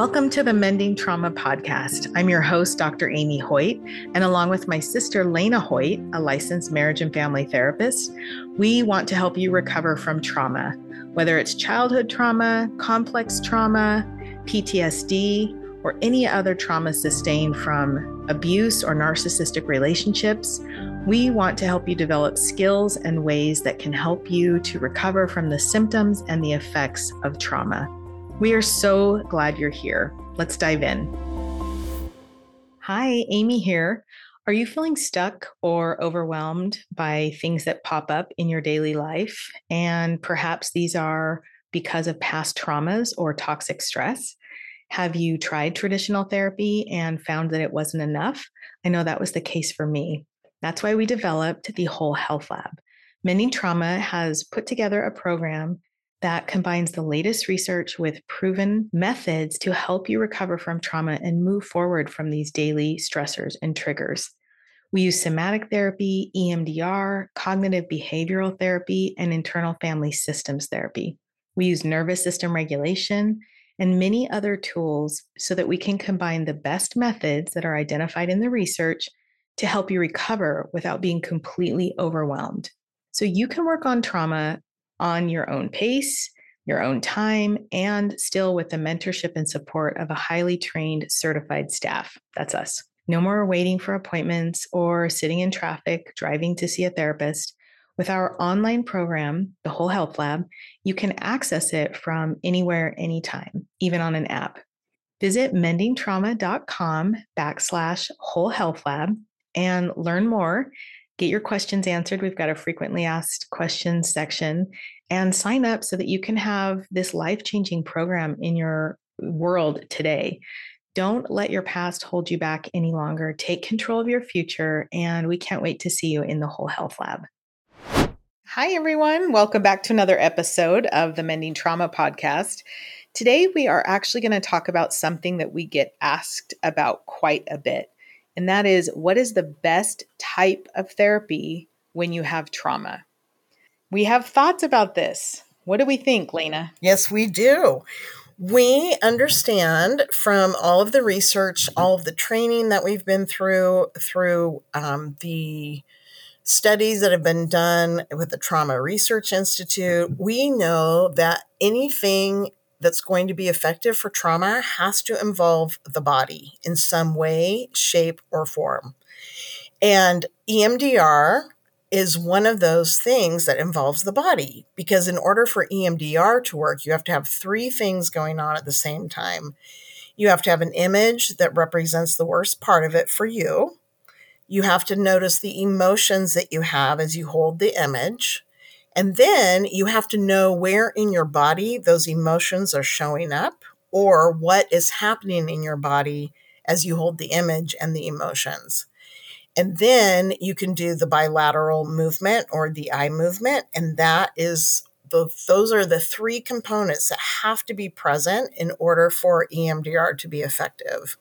Welcome to the Mending Trauma Podcast. I'm your host, Dr. Amy Hoyt, and along with my sister, Lena Hoyt, a licensed marriage and family therapist, we want to help you recover from trauma, whether it's childhood trauma, complex trauma, PTSD, or any other trauma sustained from abuse or narcissistic relationships. We want to help you develop skills and ways that can help you to recover from the symptoms and the effects of trauma. We are so glad you're here. Let's dive in. Hi, Amy here. Are you feeling stuck or overwhelmed by things that pop up in your daily life? And perhaps these are because of past traumas or toxic stress. Have you tried traditional therapy and found that it wasn't enough? I know that was the case for me. That's why we developed the Whole Health Lab. Mending Trauma has put together a program that combines the latest research with proven methods to help you recover from trauma and move forward from these daily stressors and triggers. We use somatic therapy, EMDR, cognitive behavioral therapy, and internal family systems therapy. We use nervous system regulation and many other tools so that we can combine the best methods that are identified in the research to help you recover without being completely overwhelmed. So you can work on trauma on your own pace, your own time, and still with the mentorship and support of a highly trained, certified staff. That's us. No more waiting for appointments or sitting in traffic, driving to see a therapist. With our online program, the Whole Health Lab, you can access it from anywhere, anytime, even on an app. Visit mendingtrauma.com backslash whole health lab and learn more Get your questions answered. We've got a frequently asked questions section and sign up so that you can have this life changing program in your world today. Don't let your past hold you back any longer. Take control of your future, and we can't wait to see you in the Whole Health Lab. Hi, everyone. Welcome back to another episode of the Mending Trauma Podcast. Today, we are actually going to talk about something that we get asked about quite a bit and that is what is the best type of therapy when you have trauma? We have thoughts about this. What do we think, Lena? Yes, we do. We understand from all of the research, all of the training that we've been through, through um, the studies that have been done with the Trauma Research Institute, we know that anything that's going to be effective for trauma has to involve the body in some way, shape, or form. And EMDR is one of those things that involves the body because in order for EMDR to work, you have to have three things going on at the same time. You have to have an image that represents the worst part of it for you. You have to notice the emotions that you have as you hold the image. And then you have to know where in your body those emotions are showing up or what is happening in your body as you hold the image and the emotions. And then you can do the bilateral movement or the eye movement. And that is the, those are the three components that have to be present in order for EMDR to be effective.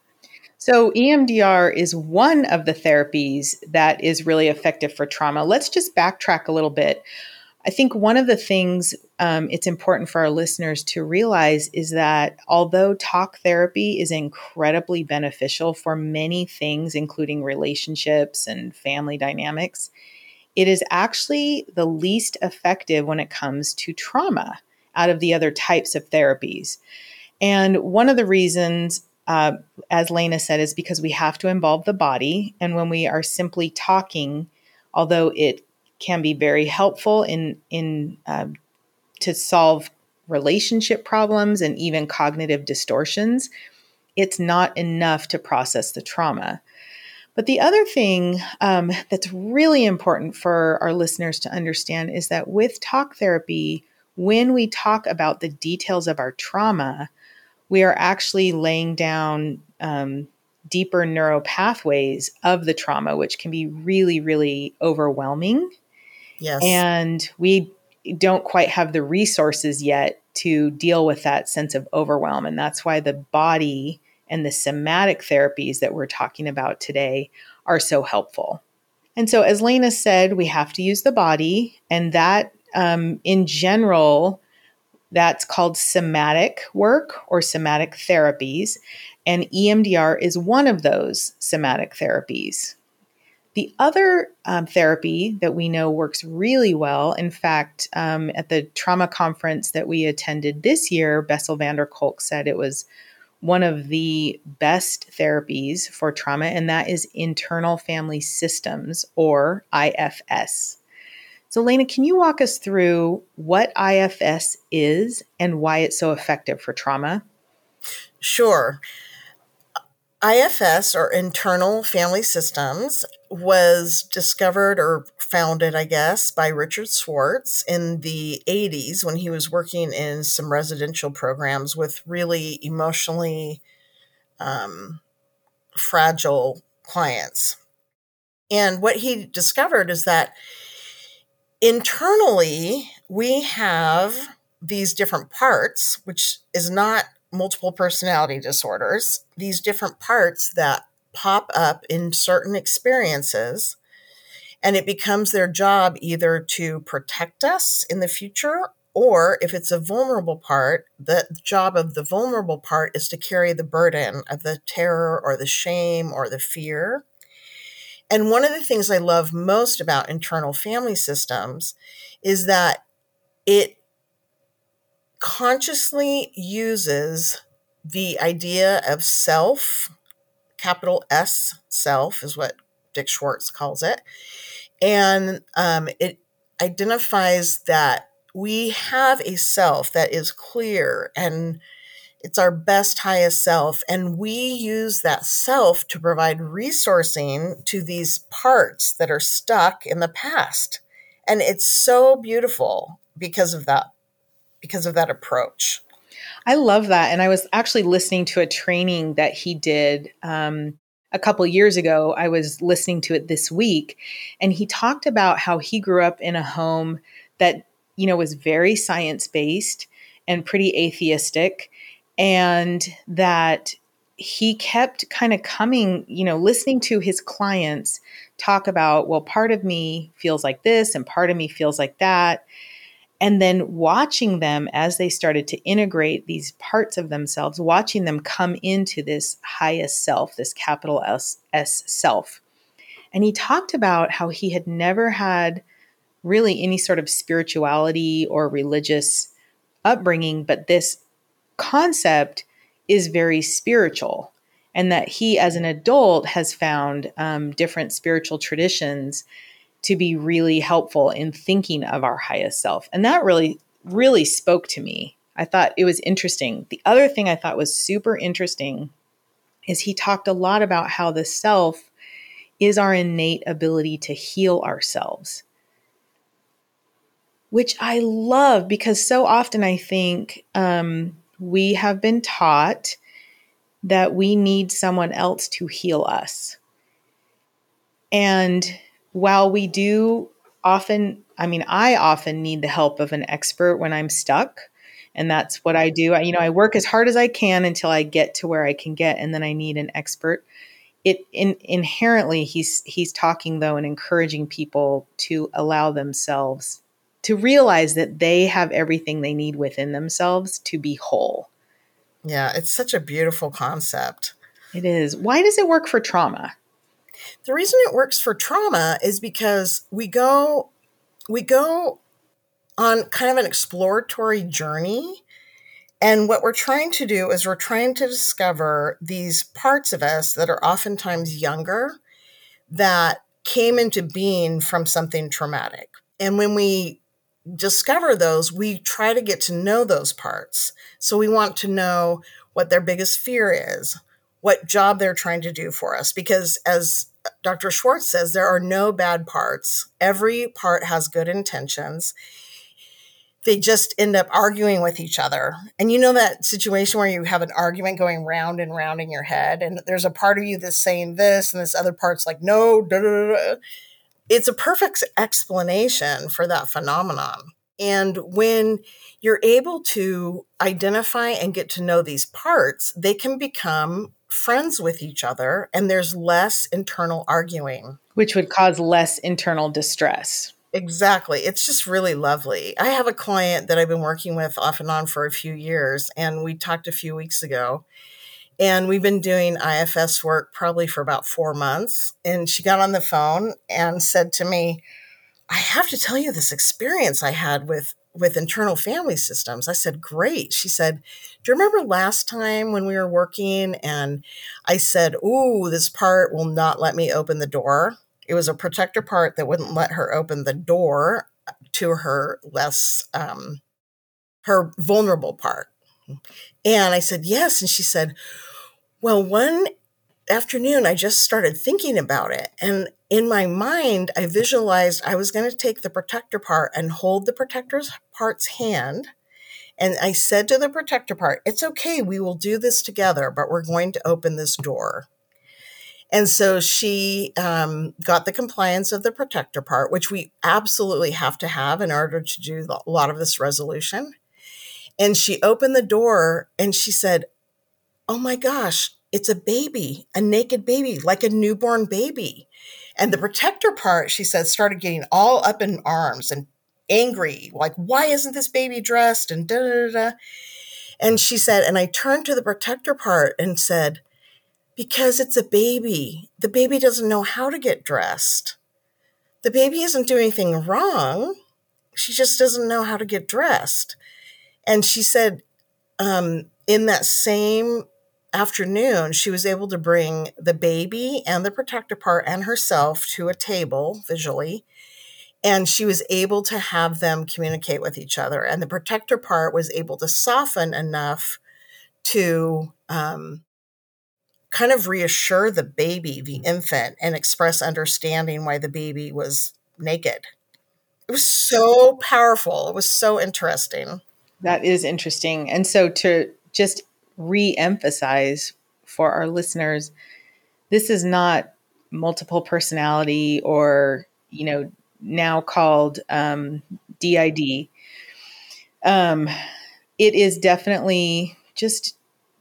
So, EMDR is one of the therapies that is really effective for trauma. Let's just backtrack a little bit. I think one of the things um, it's important for our listeners to realize is that although talk therapy is incredibly beneficial for many things, including relationships and family dynamics, it is actually the least effective when it comes to trauma out of the other types of therapies. And one of the reasons, uh, as Lena said, is because we have to involve the body. And when we are simply talking, although it can be very helpful in in um, to solve relationship problems and even cognitive distortions. It's not enough to process the trauma. But the other thing um, that's really important for our listeners to understand is that with talk therapy, when we talk about the details of our trauma, we are actually laying down um, deeper neural pathways of the trauma, which can be really, really overwhelming Yes. And we don't quite have the resources yet to deal with that sense of overwhelm. And that's why the body and the somatic therapies that we're talking about today are so helpful. And so, as Lena said, we have to use the body, and that um, in general, That's called somatic work or somatic therapies. And EMDR is one of those somatic therapies. The other um, therapy that we know works really well, in fact, um, at the trauma conference that we attended this year, Bessel van der Kolk said it was one of the best therapies for trauma, and that is internal family systems or IFS. So, Lena, can you walk us through what IFS is and why it's so effective for trauma? Sure. IFS or internal family systems was discovered or founded, I guess, by Richard Schwartz in the 80s when he was working in some residential programs with really emotionally um, fragile clients. And what he discovered is that internally, we have these different parts, which is not multiple personality disorders, these different parts that pop up in certain experiences. And it becomes their job either to protect us in the future, or if it's a vulnerable part, the job of the vulnerable part is to carry the burden of the terror or the shame or the fear. And one of the things I love most about internal family systems is that it consciously uses the idea of self, capital S, self is what Dick Schwartz calls it. And um, it identifies that we have a self that is clear and it's our best, highest self. And we use that self to provide resourcing to these parts that are stuck in the past. And it's so beautiful because of that because of that approach. I love that. And I was actually listening to a training that he did um, a couple years ago. I was listening to it this week, and he talked about how he grew up in a home that, you know, was very science based and pretty atheistic, and that he kept kind of coming, you know, listening to his clients talk about, well, part of me feels like this and part of me feels like that and then watching them as they started to integrate these parts of themselves, watching them come into this highest self, this capital S, S self. And he talked about how he had never had really any sort of spirituality or religious upbringing, but this concept is very spiritual. And that he, as an adult, has found um, different spiritual traditions to be really helpful in thinking of our highest self. And that really, really spoke to me. I thought it was interesting. The other thing I thought was super interesting is he talked a lot about how the self is our innate ability to heal ourselves, which I love because so often I think um, we have been taught that we need someone else to heal us. And while we do often, I mean, I often need the help of an expert when I'm stuck. And that's what I do. I, you know, I work as hard as I can until I get to where I can get, and then I need an expert. It in, inherently, he's he's talking though and encouraging people to allow themselves to realize that they have everything they need within themselves to be whole. Yeah, it's such a beautiful concept. It is. Why does it work for trauma? The reason it works for trauma is because we go we go on kind of an exploratory journey and what we're trying to do is we're trying to discover these parts of us that are oftentimes younger that came into being from something traumatic. And when we discover those, we try to get to know those parts. So we want to know what their biggest fear is, what job they're trying to do for us. Because as Dr. Schwartz says, there are no bad parts. Every part has good intentions. They just end up arguing with each other. And you know that situation where you have an argument going round and round in your head, and there's a part of you that's saying this, and this other part's like, no, it's a perfect explanation for that phenomenon. And when you're able to identify and get to know these parts, they can become friends with each other and there's less internal arguing. Which would cause less internal distress. Exactly. It's just really lovely. I have a client that I've been working with off and on for a few years, and we talked a few weeks ago. And we've been doing IFS work probably for about four months. And she got on the phone and said to me, I have to tell you this experience I had with with internal family systems. I said, Great. She said, Do you remember last time when we were working and I said, Ooh, this part will not let me open the door? It was a protector part that wouldn't let her open the door to her less, um, her vulnerable part. And I said, Yes. And she said, Well, one afternoon, I just started thinking about it. And in my mind, I visualized I was going to take the protector part and hold the protector part's hand. And I said to the protector part, It's okay, we will do this together, but we're going to open this door. And so she um, got the compliance of the protector part, which we absolutely have to have in order to do a lot of this resolution. And she opened the door and she said, Oh my gosh, it's a baby, a naked baby, like a newborn baby. And the protector part, she said, started getting all up in arms and angry, like, why isn't this baby dressed? And da da da. And she said, and I turned to the protector part and said, because it's a baby. The baby doesn't know how to get dressed. The baby isn't doing anything wrong. She just doesn't know how to get dressed. And she said, um, in that same afternoon, she was able to bring the baby and the protector part and herself to a table visually. And she was able to have them communicate with each other. And the protector part was able to soften enough to um, kind of reassure the baby, the infant, and express understanding why the baby was naked. It was so powerful. It was so interesting. That is interesting. And so to just re-emphasize for our listeners this is not multiple personality or you know now called um, DID um, it is definitely just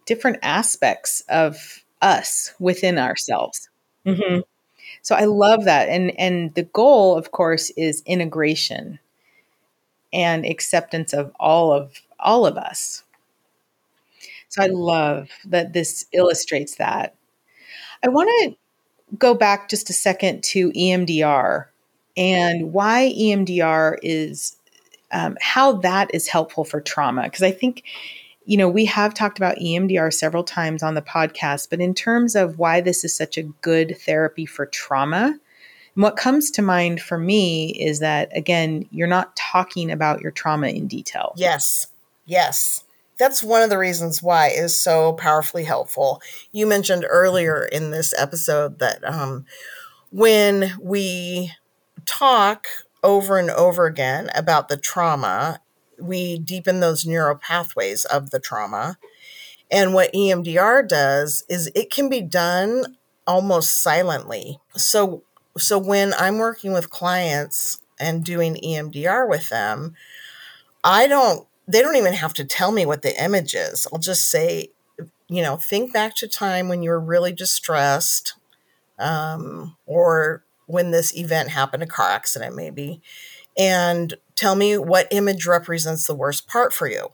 different aspects of us within ourselves. Mm-hmm. so i love that. And and the goal of course is integration and acceptance of all of all of us so I love that this illustrates that. I want to go back just a second to EMDR and why EMDR is, um, how that is helpful for trauma. Because I think, you know, we have talked about EMDR several times on the podcast, but in terms of why this is such a good therapy for trauma, and what comes to mind for me is that, again, you're not talking about your trauma in detail. Yes. Yes that's one of the reasons why it is so powerfully helpful. You mentioned earlier in this episode that um, when we talk over and over again about the trauma, we deepen those neural pathways of the trauma. And what EMDR does is it can be done almost silently. So so when I'm working with clients and doing EMDR with them, I don't they don't even have to tell me what the image is. I'll just say, you know, think back to time when you were really distressed, um, or when this event happened, a car accident maybe, and tell me what image represents the worst part for you.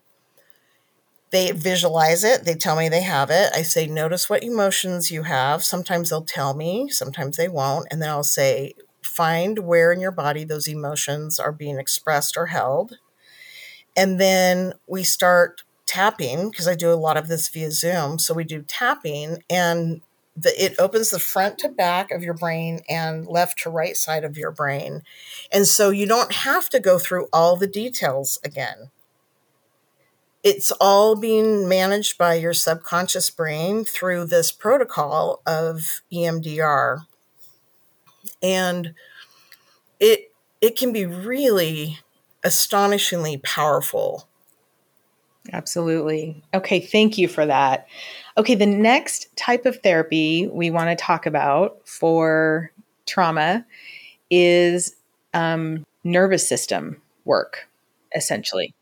They visualize it, they tell me they have it. I say, notice what emotions you have. Sometimes they'll tell me, sometimes they won't. And then I'll say, find where in your body those emotions are being expressed or held and then we start tapping because I do a lot of this via Zoom. So we do tapping and the, it opens the front to back of your brain and left to right side of your brain. And so you don't have to go through all the details again. It's all being managed by your subconscious brain through this protocol of EMDR. And it it can be really astonishingly powerful. Absolutely. Okay, thank you for that. Okay, the next type of therapy we want to talk about for trauma is um, nervous system work, essentially.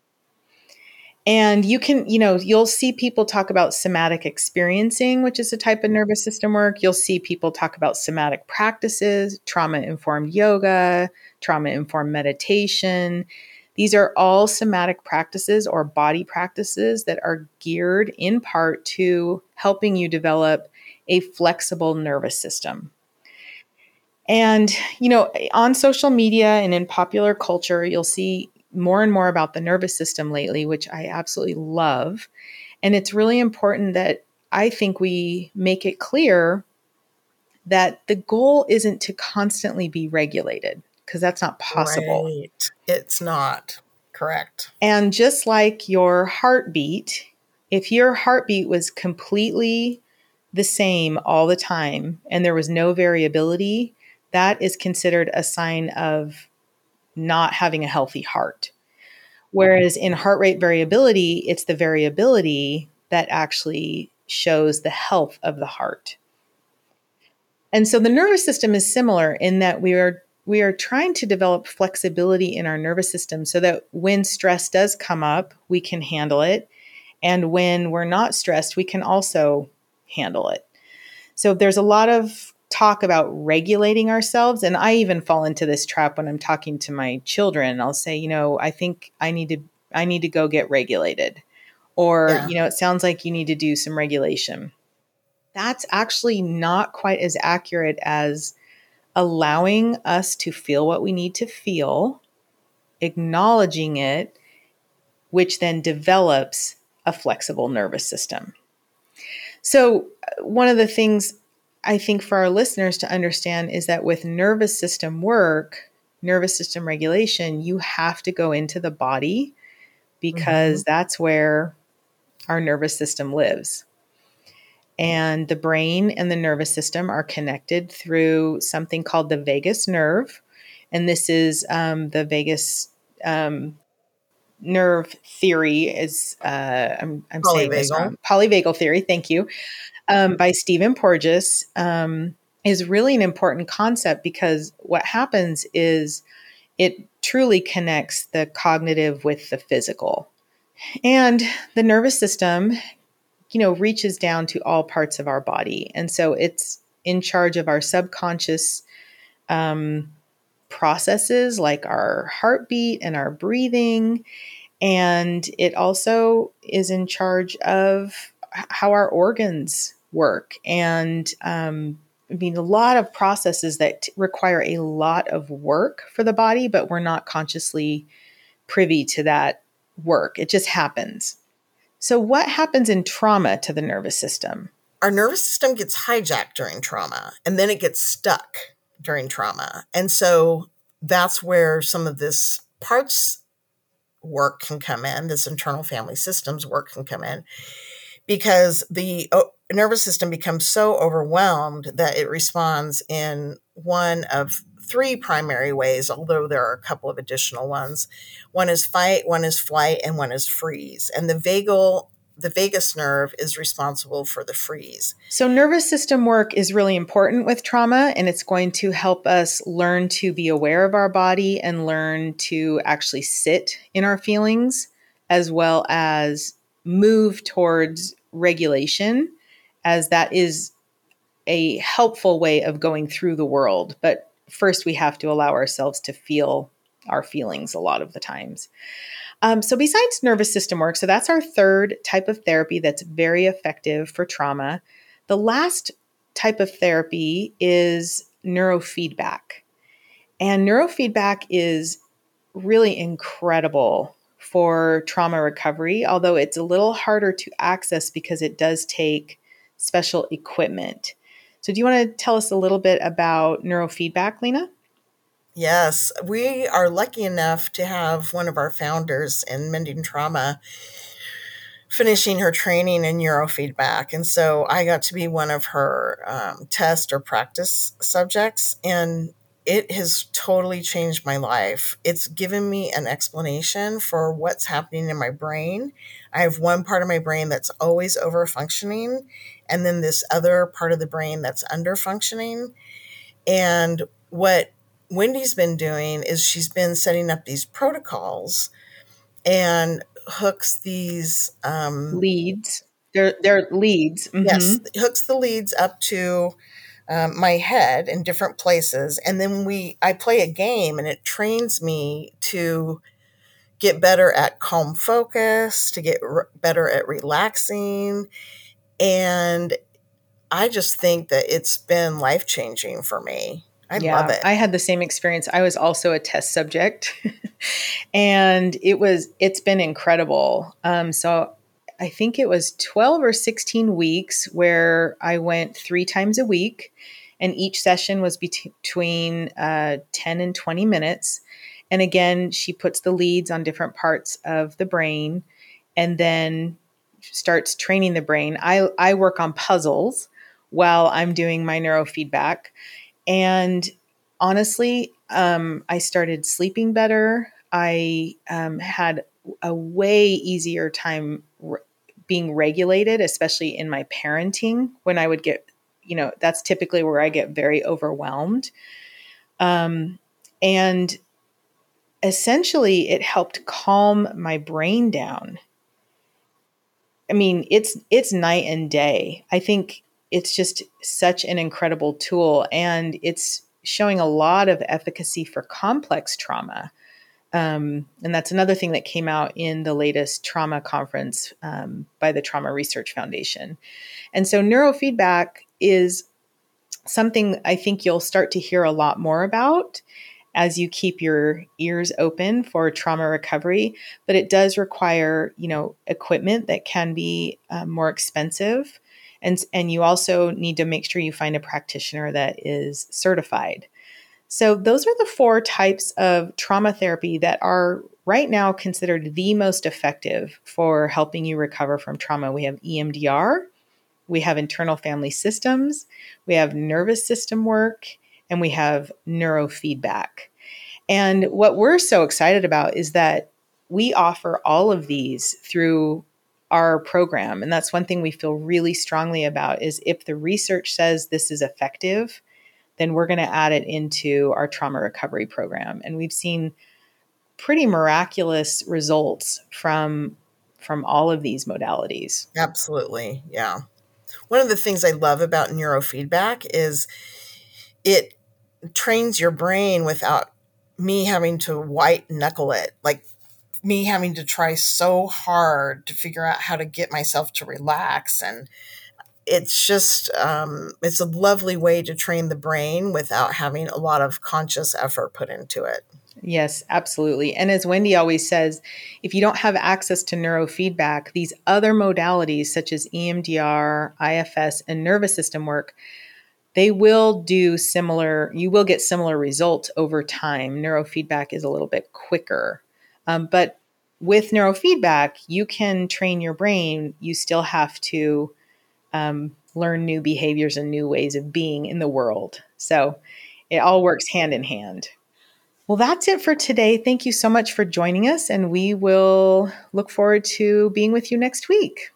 And you can, you know, you'll see people talk about somatic experiencing, which is a type of nervous system work. You'll see people talk about somatic practices, trauma informed yoga, trauma informed meditation. These are all somatic practices or body practices that are geared in part to helping you develop a flexible nervous system. And, you know, on social media and in popular culture, you'll see more and more about the nervous system lately, which I absolutely love. And it's really important that I think we make it clear that the goal isn't to constantly be regulated because that's not possible. Right. It's not correct. And just like your heartbeat, if your heartbeat was completely the same all the time and there was no variability, that is considered a sign of not having a healthy heart. Whereas in heart rate variability, it's the variability that actually shows the health of the heart. And so the nervous system is similar in that we are we are trying to develop flexibility in our nervous system so that when stress does come up, we can handle it. And when we're not stressed, we can also handle it. So there's a lot of talk about regulating ourselves and i even fall into this trap when i'm talking to my children i'll say you know i think i need to i need to go get regulated or yeah. you know it sounds like you need to do some regulation that's actually not quite as accurate as allowing us to feel what we need to feel acknowledging it which then develops a flexible nervous system so uh, one of the things I think for our listeners to understand is that with nervous system work, nervous system regulation, you have to go into the body because mm-hmm. that's where our nervous system lives. And the brain and the nervous system are connected through something called the vagus nerve. And this is um, the vagus um, nerve theory is uh, I'm, I'm saying this wrong. Polyvagal theory. Thank you um, by Stephen Porges um, is really an important concept because what happens is it truly connects the cognitive with the physical. And the nervous system, you know, reaches down to all parts of our body. And so it's in charge of our subconscious um, processes like our heartbeat and our breathing. And it also is in charge of how our organs work. And um, I mean, a lot of processes that t- require a lot of work for the body, but we're not consciously privy to that work. It just happens. So, what happens in trauma to the nervous system? Our nervous system gets hijacked during trauma and then it gets stuck during trauma. And so that's where some of this parts work can come in, this internal family systems work can come in because the nervous system becomes so overwhelmed that it responds in one of three primary ways, although there are a couple of additional ones. One is fight, one is flight, and one is freeze. And the vagal the vagus nerve is responsible for the freeze. So, nervous system work is really important with trauma, and it's going to help us learn to be aware of our body and learn to actually sit in our feelings, as well as move towards regulation, as that is a helpful way of going through the world. But first, we have to allow ourselves to feel our feelings a lot of the times. Um, so, besides nervous system work, so that's our third type of therapy that's very effective for trauma. The last type of therapy is neurofeedback. And neurofeedback is really incredible for trauma recovery, although it's a little harder to access because it does take special equipment. So, do you want to tell us a little bit about neurofeedback, Lena? Yes, we are lucky enough to have one of our founders in Mending Trauma finishing her training in neurofeedback. And so I got to be one of her um, test or practice subjects. And it has totally changed my life. It's given me an explanation for what's happening in my brain. I have one part of my brain that's always over functioning, and then this other part of the brain that's under functioning. And what Wendy's been doing is she's been setting up these protocols and hooks these um, leads. They're they're leads. Mm-hmm. Yes, hooks the leads up to um, my head in different places, and then we I play a game, and it trains me to get better at calm focus, to get r- better at relaxing, and I just think that it's been life changing for me. I yeah, love it. I had the same experience. I was also a test subject, and it was it's been incredible. Um, so I think it was 12 or 16 weeks where I went three times a week, and each session was between uh, 10 and 20 minutes. And again, she puts the leads on different parts of the brain and then starts training the brain. I, I work on puzzles while I'm doing my neurofeedback. And honestly, um, I started sleeping better. I um, had a way easier time being regulated, especially in my parenting when I would get, you know, that's typically where I get very overwhelmed. Um, and essentially, it helped calm my brain down. I mean, it's it's night and day. I think it's just such an incredible tool, and it's showing a lot of efficacy for complex trauma. Um, and that's another thing that came out in the latest trauma conference um, by the Trauma Research Foundation. And so, neurofeedback is something I think you'll start to hear a lot more about as you keep your ears open for trauma recovery. But it does require, you know, equipment that can be uh, more expensive. And, and you also need to make sure you find a practitioner that is certified. So, those are the four types of trauma therapy that are right now considered the most effective for helping you recover from trauma. We have EMDR, we have internal family systems, we have nervous system work, and we have neurofeedback. And what we're so excited about is that we offer all of these through our program and that's one thing we feel really strongly about is if the research says this is effective then we're going to add it into our trauma recovery program. And we've seen pretty miraculous results from from all of these modalities. Absolutely. Yeah. One of the things I love about neurofeedback is it trains your brain without me having to white knuckle it. Like me having to try so hard to figure out how to get myself to relax and it's just um, it's a lovely way to train the brain without having a lot of conscious effort put into it yes absolutely and as wendy always says if you don't have access to neurofeedback these other modalities such as emdr ifs and nervous system work they will do similar you will get similar results over time neurofeedback is a little bit quicker um, but with neurofeedback you can train your brain you still have to um, learn new behaviors and new ways of being in the world. So it all works hand in hand. Well, that's it for today. Thank you so much for joining us, and we will look forward to being with you next week.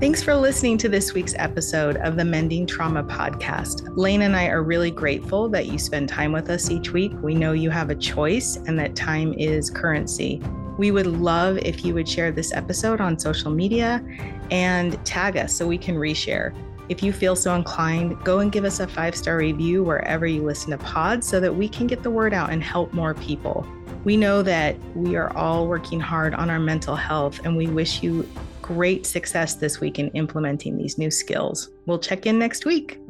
Thanks for listening to this week's episode of the Mending Trauma Podcast. Lane and I are really grateful that you spend time with us each week. We know you have a choice and that time is currency. We would love if you would share this episode on social media and tag us so we can reshare. If you feel so inclined, go and give us a five star review wherever you listen to pods so that we can get the word out and help more people. We know that we are all working hard on our mental health, and we wish you great success this week in implementing these new skills. We'll check in next week.